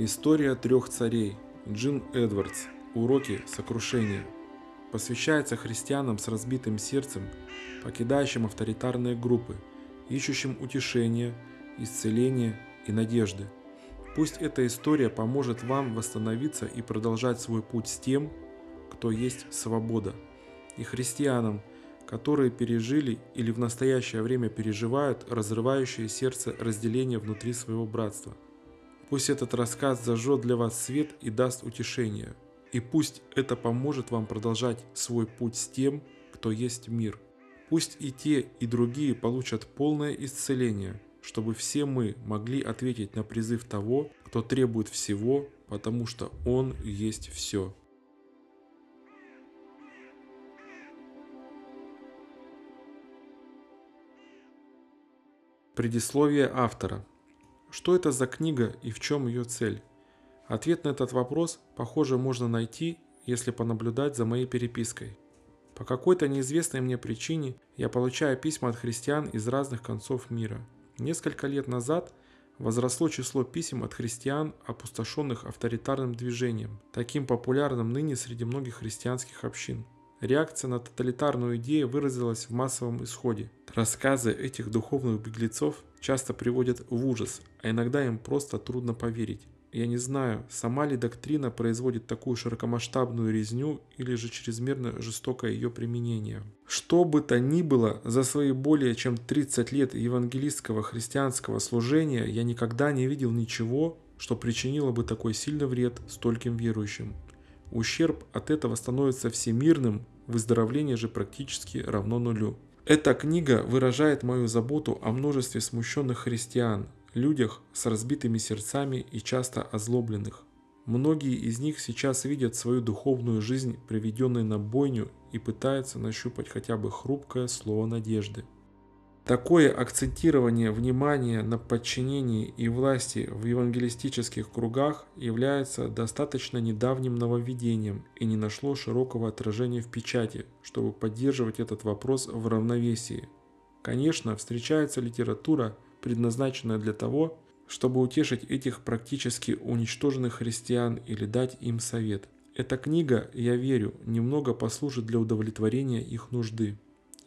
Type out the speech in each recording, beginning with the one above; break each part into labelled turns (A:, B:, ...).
A: История трех царей. Джин Эдвардс. Уроки сокрушения. Посвящается христианам с разбитым сердцем, покидающим авторитарные группы, ищущим утешения, исцеления и надежды. Пусть эта история поможет вам восстановиться и продолжать свой путь с тем, кто есть свобода, и христианам, которые пережили или в настоящее время переживают разрывающее сердце разделение внутри своего братства. Пусть этот рассказ зажжет для вас свет и даст утешение. И пусть это поможет вам продолжать свой путь с тем, кто есть мир. Пусть и те, и другие получат полное исцеление, чтобы все мы могли ответить на призыв того, кто требует всего, потому что Он есть все. Предисловие автора. Что это за книга и в чем ее цель? Ответ на этот вопрос, похоже, можно найти, если понаблюдать за моей перепиской. По какой-то неизвестной мне причине я получаю письма от христиан из разных концов мира. Несколько лет назад возросло число писем от христиан, опустошенных авторитарным движением, таким популярным ныне среди многих христианских общин. Реакция на тоталитарную идею выразилась в массовом исходе. Рассказы этих духовных беглецов часто приводят в ужас, а иногда им просто трудно поверить. Я не знаю, сама ли доктрина производит такую широкомасштабную резню или же чрезмерно жестокое ее применение. Что бы то ни было, за свои более чем 30 лет евангелистского христианского служения я никогда не видел ничего, что причинило бы такой сильный вред стольким верующим. Ущерб от этого становится всемирным, выздоровление же практически равно нулю. Эта книга выражает мою заботу о множестве смущенных христиан, людях с разбитыми сердцами и часто озлобленных. Многие из них сейчас видят свою духовную жизнь, приведенной на бойню, и пытаются нащупать хотя бы хрупкое слово надежды. Такое акцентирование внимания на подчинении и власти в евангелистических кругах является достаточно недавним нововведением и не нашло широкого отражения в печати, чтобы поддерживать этот вопрос в равновесии. Конечно, встречается литература, предназначенная для того, чтобы утешить этих практически уничтоженных христиан или дать им совет. Эта книга, я верю, немного послужит для удовлетворения их нужды.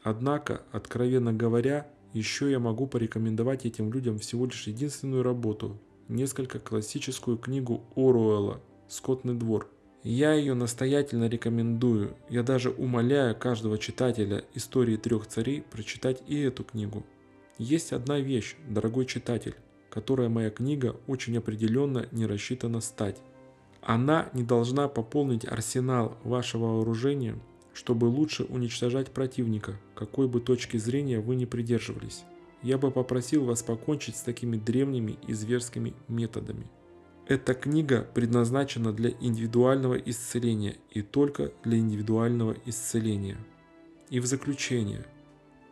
A: Однако, откровенно говоря, еще я могу порекомендовать этим людям всего лишь единственную работу – несколько классическую книгу Оруэлла «Скотный двор». Я ее настоятельно рекомендую, я даже умоляю каждого читателя истории трех царей прочитать и эту книгу. Есть одна вещь, дорогой читатель, которая моя книга очень определенно не рассчитана стать. Она не должна пополнить арсенал вашего вооружения – чтобы лучше уничтожать противника, какой бы точки зрения вы ни придерживались. Я бы попросил вас покончить с такими древними и зверскими методами. Эта книга предназначена для индивидуального исцеления и только для индивидуального исцеления. И в заключение.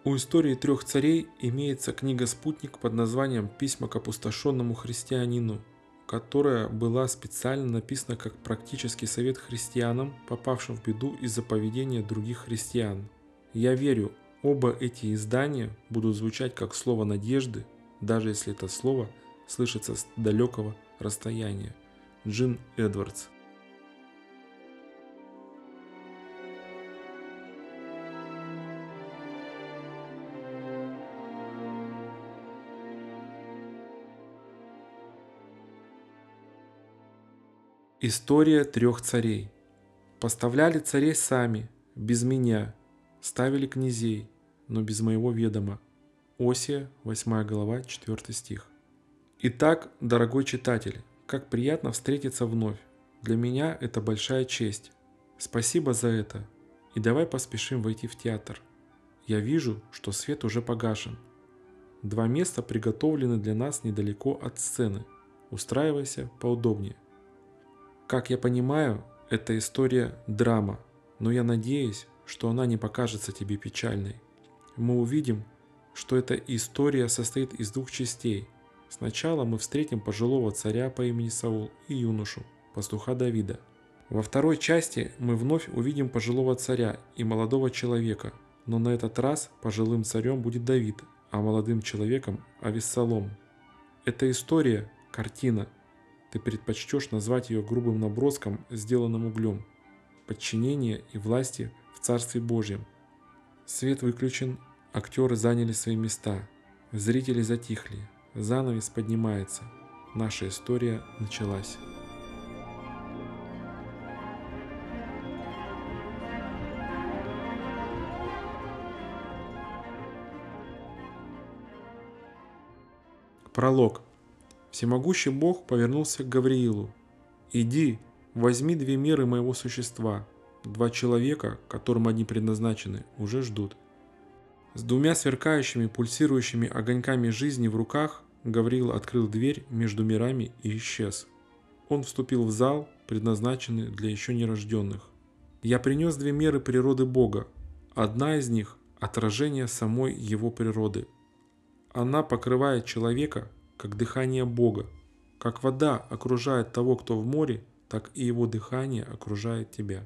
A: У истории трех царей имеется книга-спутник под названием «Письма к опустошенному христианину», которая была специально написана как практический совет христианам, попавшим в беду из-за поведения других христиан. Я верю, оба эти издания будут звучать как слово надежды, даже если это слово слышится с далекого расстояния. Джин Эдвардс История трех царей. Поставляли царей сами, без меня, ставили князей, но без моего ведома. Осия, 8 глава, 4 стих. Итак, дорогой читатель, как приятно встретиться вновь. Для меня это большая честь. Спасибо за это. И давай поспешим войти в театр. Я вижу, что свет уже погашен. Два места приготовлены для нас недалеко от сцены. Устраивайся поудобнее. Как я понимаю, эта история драма, но я надеюсь, что она не покажется тебе печальной. Мы увидим, что эта история состоит из двух частей. Сначала мы встретим пожилого царя по имени Саул и юношу, пастуха Давида. Во второй части мы вновь увидим пожилого царя и молодого человека, но на этот раз пожилым царем будет Давид, а молодым человеком – Авессалом. Эта история – картина – ты предпочтешь назвать ее грубым наброском, сделанным углем. Подчинение и власти в Царстве Божьем. Свет выключен, актеры заняли свои места, зрители затихли, занавес поднимается. Наша история началась. Пролог. Всемогущий Бог повернулся к Гавриилу. «Иди, возьми две меры моего существа. Два человека, которым они предназначены, уже ждут». С двумя сверкающими, пульсирующими огоньками жизни в руках Гавриил открыл дверь между мирами и исчез. Он вступил в зал, предназначенный для еще нерожденных. «Я принес две меры природы Бога. Одна из них – отражение самой его природы – она покрывает человека, как дыхание Бога. Как вода окружает того, кто в море, так и его дыхание окружает тебя.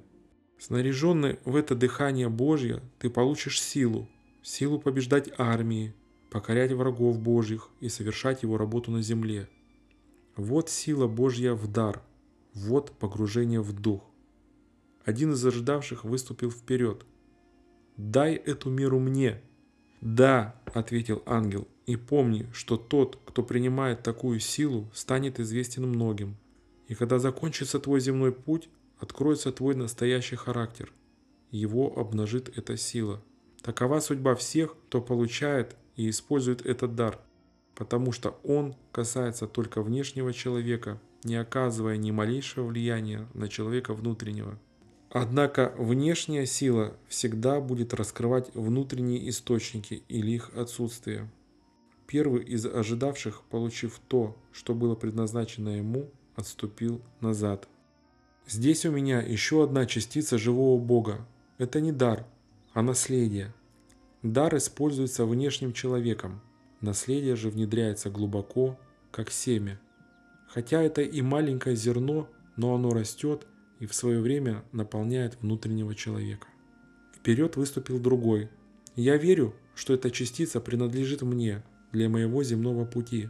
A: Снаряженный в это дыхание Божье, ты получишь силу, силу побеждать армии, покорять врагов Божьих и совершать его работу на земле. Вот сила Божья в дар, вот погружение в дух. Один из ожидавших выступил вперед. «Дай эту меру мне!» «Да», — ответил ангел, и помни, что тот, кто принимает такую силу, станет известен многим. И когда закончится твой земной путь, откроется твой настоящий характер. Его обнажит эта сила. Такова судьба всех, кто получает и использует этот дар, потому что он касается только внешнего человека, не оказывая ни малейшего влияния на человека внутреннего. Однако внешняя сила всегда будет раскрывать внутренние источники или их отсутствие. Первый из ожидавших, получив то, что было предназначено ему, отступил назад. Здесь у меня еще одна частица живого Бога. Это не дар, а наследие. Дар используется внешним человеком, наследие же внедряется глубоко, как семя. Хотя это и маленькое зерно, но оно растет и в свое время наполняет внутреннего человека. Вперед выступил другой. Я верю, что эта частица принадлежит мне, для моего земного пути.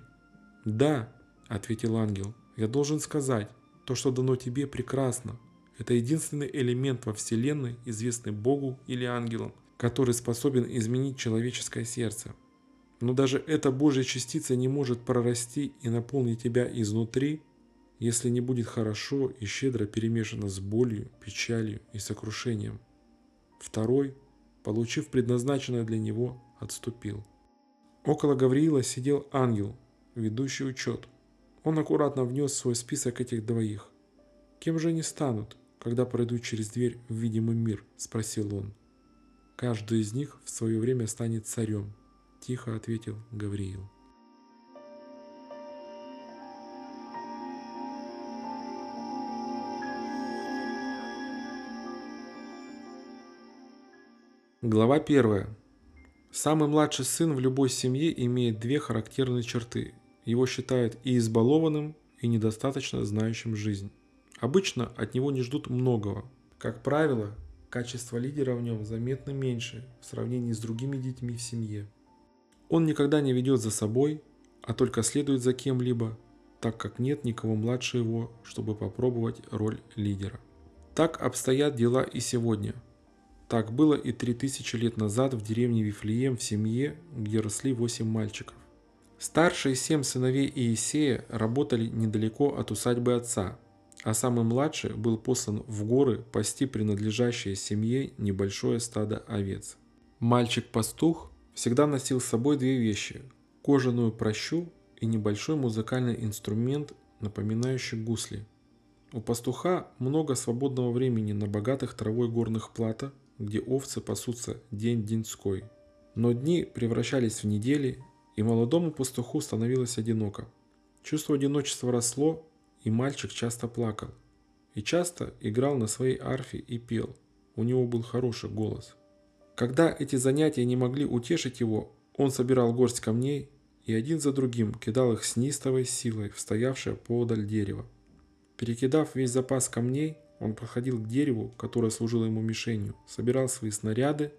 A: «Да», — ответил ангел, — «я должен сказать, то, что дано тебе, прекрасно. Это единственный элемент во Вселенной, известный Богу или ангелам, который способен изменить человеческое сердце. Но даже эта Божья частица не может прорасти и наполнить тебя изнутри, если не будет хорошо и щедро перемешана с болью, печалью и сокрушением. Второй, получив предназначенное для него, отступил. Около Гавриила сидел ангел, ведущий учет. Он аккуратно внес свой список этих двоих. «Кем же они станут, когда пройдут через дверь в видимый мир?» – спросил он. «Каждый из них в свое время станет царем», – тихо ответил Гавриил. Глава первая. Самый младший сын в любой семье имеет две характерные черты. Его считают и избалованным, и недостаточно знающим жизнь. Обычно от него не ждут многого. Как правило, качество лидера в нем заметно меньше в сравнении с другими детьми в семье. Он никогда не ведет за собой, а только следует за кем-либо, так как нет никого младше его, чтобы попробовать роль лидера. Так обстоят дела и сегодня – так было и три тысячи лет назад в деревне Вифлеем в семье, где росли восемь мальчиков. Старшие семь сыновей Иисея работали недалеко от усадьбы отца, а самый младший был послан в горы пасти принадлежащее семье небольшое стадо овец. Мальчик-пастух всегда носил с собой две вещи – кожаную прощу и небольшой музыкальный инструмент, напоминающий гусли. У пастуха много свободного времени на богатых травой горных платах, где овцы пасутся день-деньской. Но дни превращались в недели, и молодому пастуху становилось одиноко. Чувство одиночества росло, и мальчик часто плакал. И часто играл на своей арфе и пел. У него был хороший голос. Когда эти занятия не могли утешить его, он собирал горсть камней и один за другим кидал их с неистовой силой в стоявшее поодаль дерево. Перекидав весь запас камней, он подходил к дереву, которое служило ему мишенью, собирал свои снаряды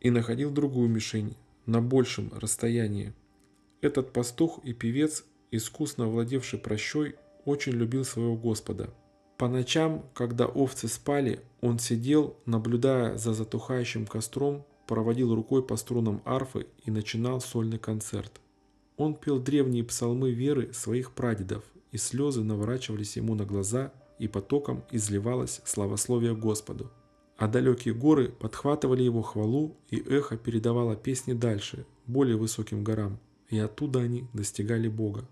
A: и находил другую мишень на большем расстоянии. Этот пастух и певец, искусно владевший прощой, очень любил своего Господа. По ночам, когда овцы спали, он сидел, наблюдая за затухающим костром, проводил рукой по струнам арфы и начинал сольный концерт. Он пел древние псалмы веры своих прадедов, и слезы наворачивались ему на глаза, и потоком изливалось славословие Господу. А далекие горы подхватывали его хвалу, и эхо передавало песни дальше, более высоким горам, и оттуда они достигали Бога.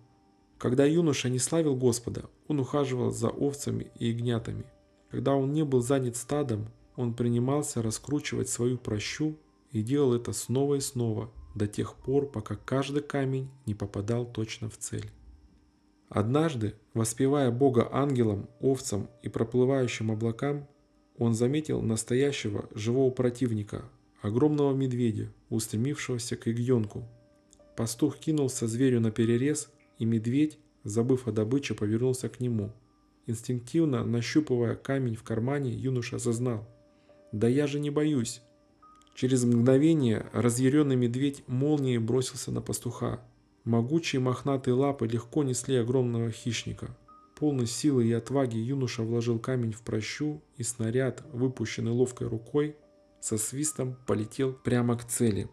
A: Когда юноша не славил Господа, он ухаживал за овцами и ягнятами. Когда он не был занят стадом, он принимался раскручивать свою прощу и делал это снова и снова, до тех пор, пока каждый камень не попадал точно в цель. Однажды, воспевая Бога ангелам, овцам и проплывающим облакам, он заметил настоящего живого противника, огромного медведя, устремившегося к ягненку. Пастух кинулся зверю на перерез и медведь, забыв о добыче, повернулся к нему. Инстинктивно нащупывая камень в кармане, юноша осознал. «Да я же не боюсь!» Через мгновение разъяренный медведь молнией бросился на пастуха. Могучие мохнатые лапы легко несли огромного хищника. Полный силы и отваги юноша вложил камень в прощу, и снаряд, выпущенный ловкой рукой, со свистом полетел прямо к цели.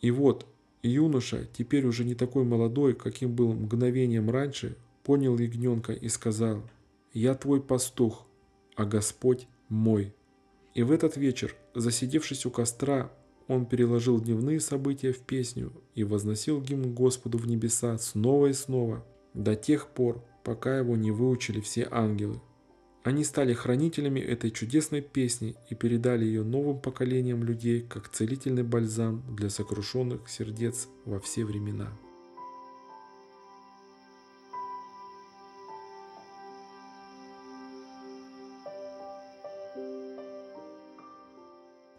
A: И вот, юноша, теперь уже не такой молодой, каким был мгновением раньше, понял ягненка и сказал, «Я твой пастух, а Господь мой». И в этот вечер, засидевшись у костра, он переложил дневные события в песню и возносил гимн Господу в небеса снова и снова, до тех пор, пока его не выучили все ангелы. Они стали хранителями этой чудесной песни и передали ее новым поколениям людей как целительный бальзам для сокрушенных сердец во все времена.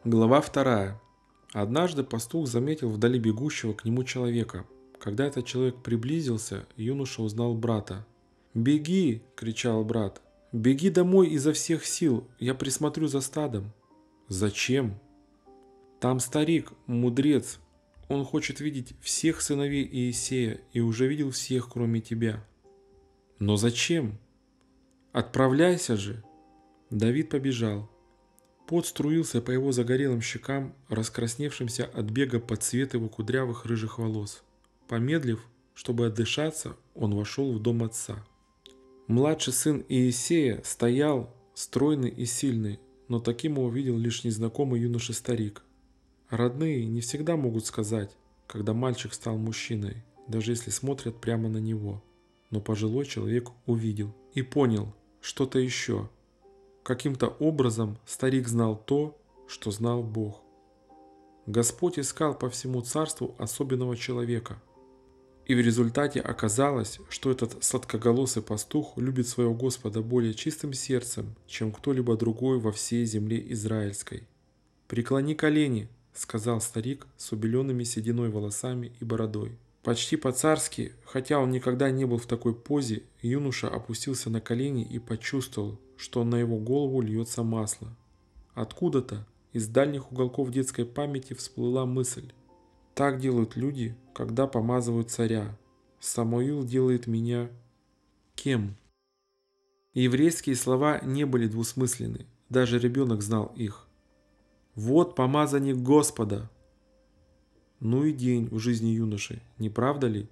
A: Глава вторая. Однажды пастух заметил вдали бегущего к нему человека. Когда этот человек приблизился, юноша узнал брата. «Беги!» – кричал брат. Беги домой изо всех сил, я присмотрю за стадом. Зачем? Там старик, мудрец. Он хочет видеть всех сыновей Иисея и уже видел всех, кроме тебя. Но зачем? Отправляйся же. Давид побежал. Пот струился по его загорелым щекам, раскрасневшимся от бега под цвет его кудрявых рыжих волос. Помедлив, чтобы отдышаться, он вошел в дом отца. Младший сын Иисея стоял, стройный и сильный, но таким его видел лишь незнакомый юноша-старик. Родные не всегда могут сказать, когда мальчик стал мужчиной, даже если смотрят прямо на него. Но пожилой человек увидел и понял что-то еще. Каким-то образом старик знал то, что знал Бог. Господь искал по всему царству особенного человека – и в результате оказалось, что этот сладкоголосый пастух любит своего Господа более чистым сердцем, чем кто-либо другой во всей земле израильской. «Преклони колени», — сказал старик с убеленными сединой волосами и бородой. Почти по-царски, хотя он никогда не был в такой позе, юноша опустился на колени и почувствовал, что на его голову льется масло. Откуда-то из дальних уголков детской памяти всплыла мысль. Так делают люди, когда помазывают царя. Самуил делает меня кем? Еврейские слова не были двусмысленны, даже ребенок знал их. Вот помазанник Господа. Ну и день в жизни юноши, не правда ли?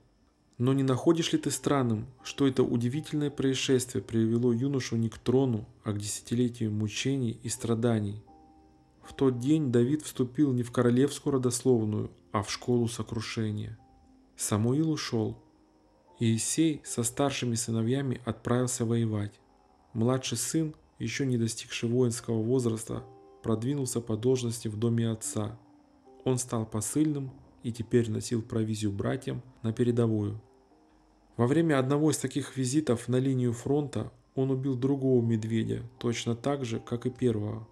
A: Но не находишь ли ты странным, что это удивительное происшествие привело юношу не к трону, а к десятилетию мучений и страданий? В тот день Давид вступил не в королевскую родословную, а в школу сокрушения. Самуил ушел. Иисей со старшими сыновьями отправился воевать. Младший сын, еще не достигший воинского возраста, продвинулся по должности в доме отца. Он стал посыльным и теперь носил провизию братьям на передовую. Во время одного из таких визитов на линию фронта он убил другого медведя, точно так же, как и первого.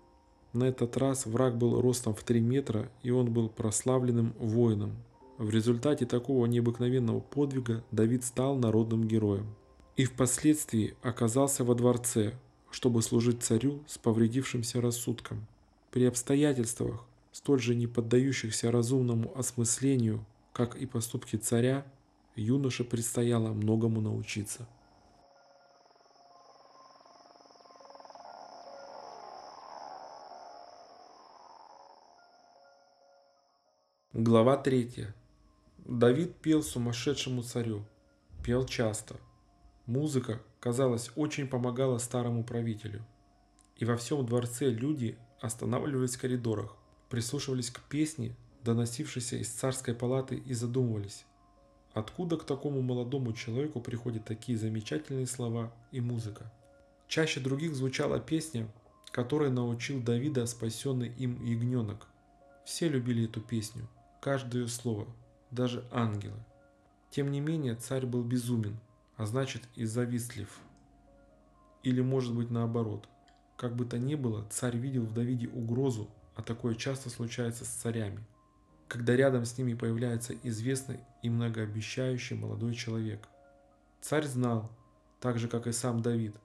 A: На этот раз враг был ростом в 3 метра, и он был прославленным воином. В результате такого необыкновенного подвига Давид стал народным героем. И впоследствии оказался во дворце, чтобы служить царю с повредившимся рассудком. При обстоятельствах, столь же не поддающихся разумному осмыслению, как и поступки царя, юноше предстояло многому научиться. Глава 3. Давид пел сумасшедшему царю. Пел часто. Музыка, казалось, очень помогала старому правителю. И во всем дворце люди останавливались в коридорах, прислушивались к песне, доносившейся из царской палаты и задумывались, откуда к такому молодому человеку приходят такие замечательные слова и музыка. Чаще других звучала песня, которой научил Давида спасенный им ягненок. Все любили эту песню, каждое слово, даже ангелы. Тем не менее, царь был безумен, а значит и завистлив. Или может быть наоборот. Как бы то ни было, царь видел в Давиде угрозу, а такое часто случается с царями, когда рядом с ними появляется известный и многообещающий молодой человек. Царь знал, так же как и сам Давид,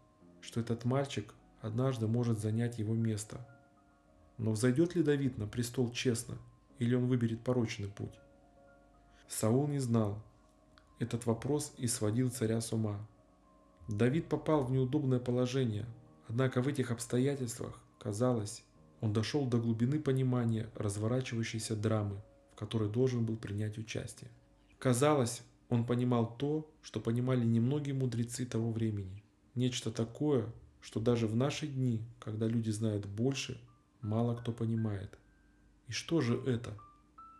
A: что этот мальчик однажды может занять его место. Но взойдет ли Давид на престол честно, или он выберет порочный путь? Саул не знал. Этот вопрос и сводил царя с ума. Давид попал в неудобное положение, однако в этих обстоятельствах, казалось, он дошел до глубины понимания разворачивающейся драмы, в которой должен был принять участие. Казалось, он понимал то, что понимали немногие мудрецы того времени. Нечто такое, что даже в наши дни, когда люди знают больше, мало кто понимает. И что же это?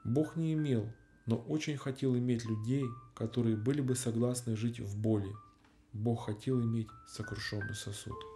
A: Бог не имел, но очень хотел иметь людей, которые были бы согласны жить в боли. Бог хотел иметь сокрушенный сосуд.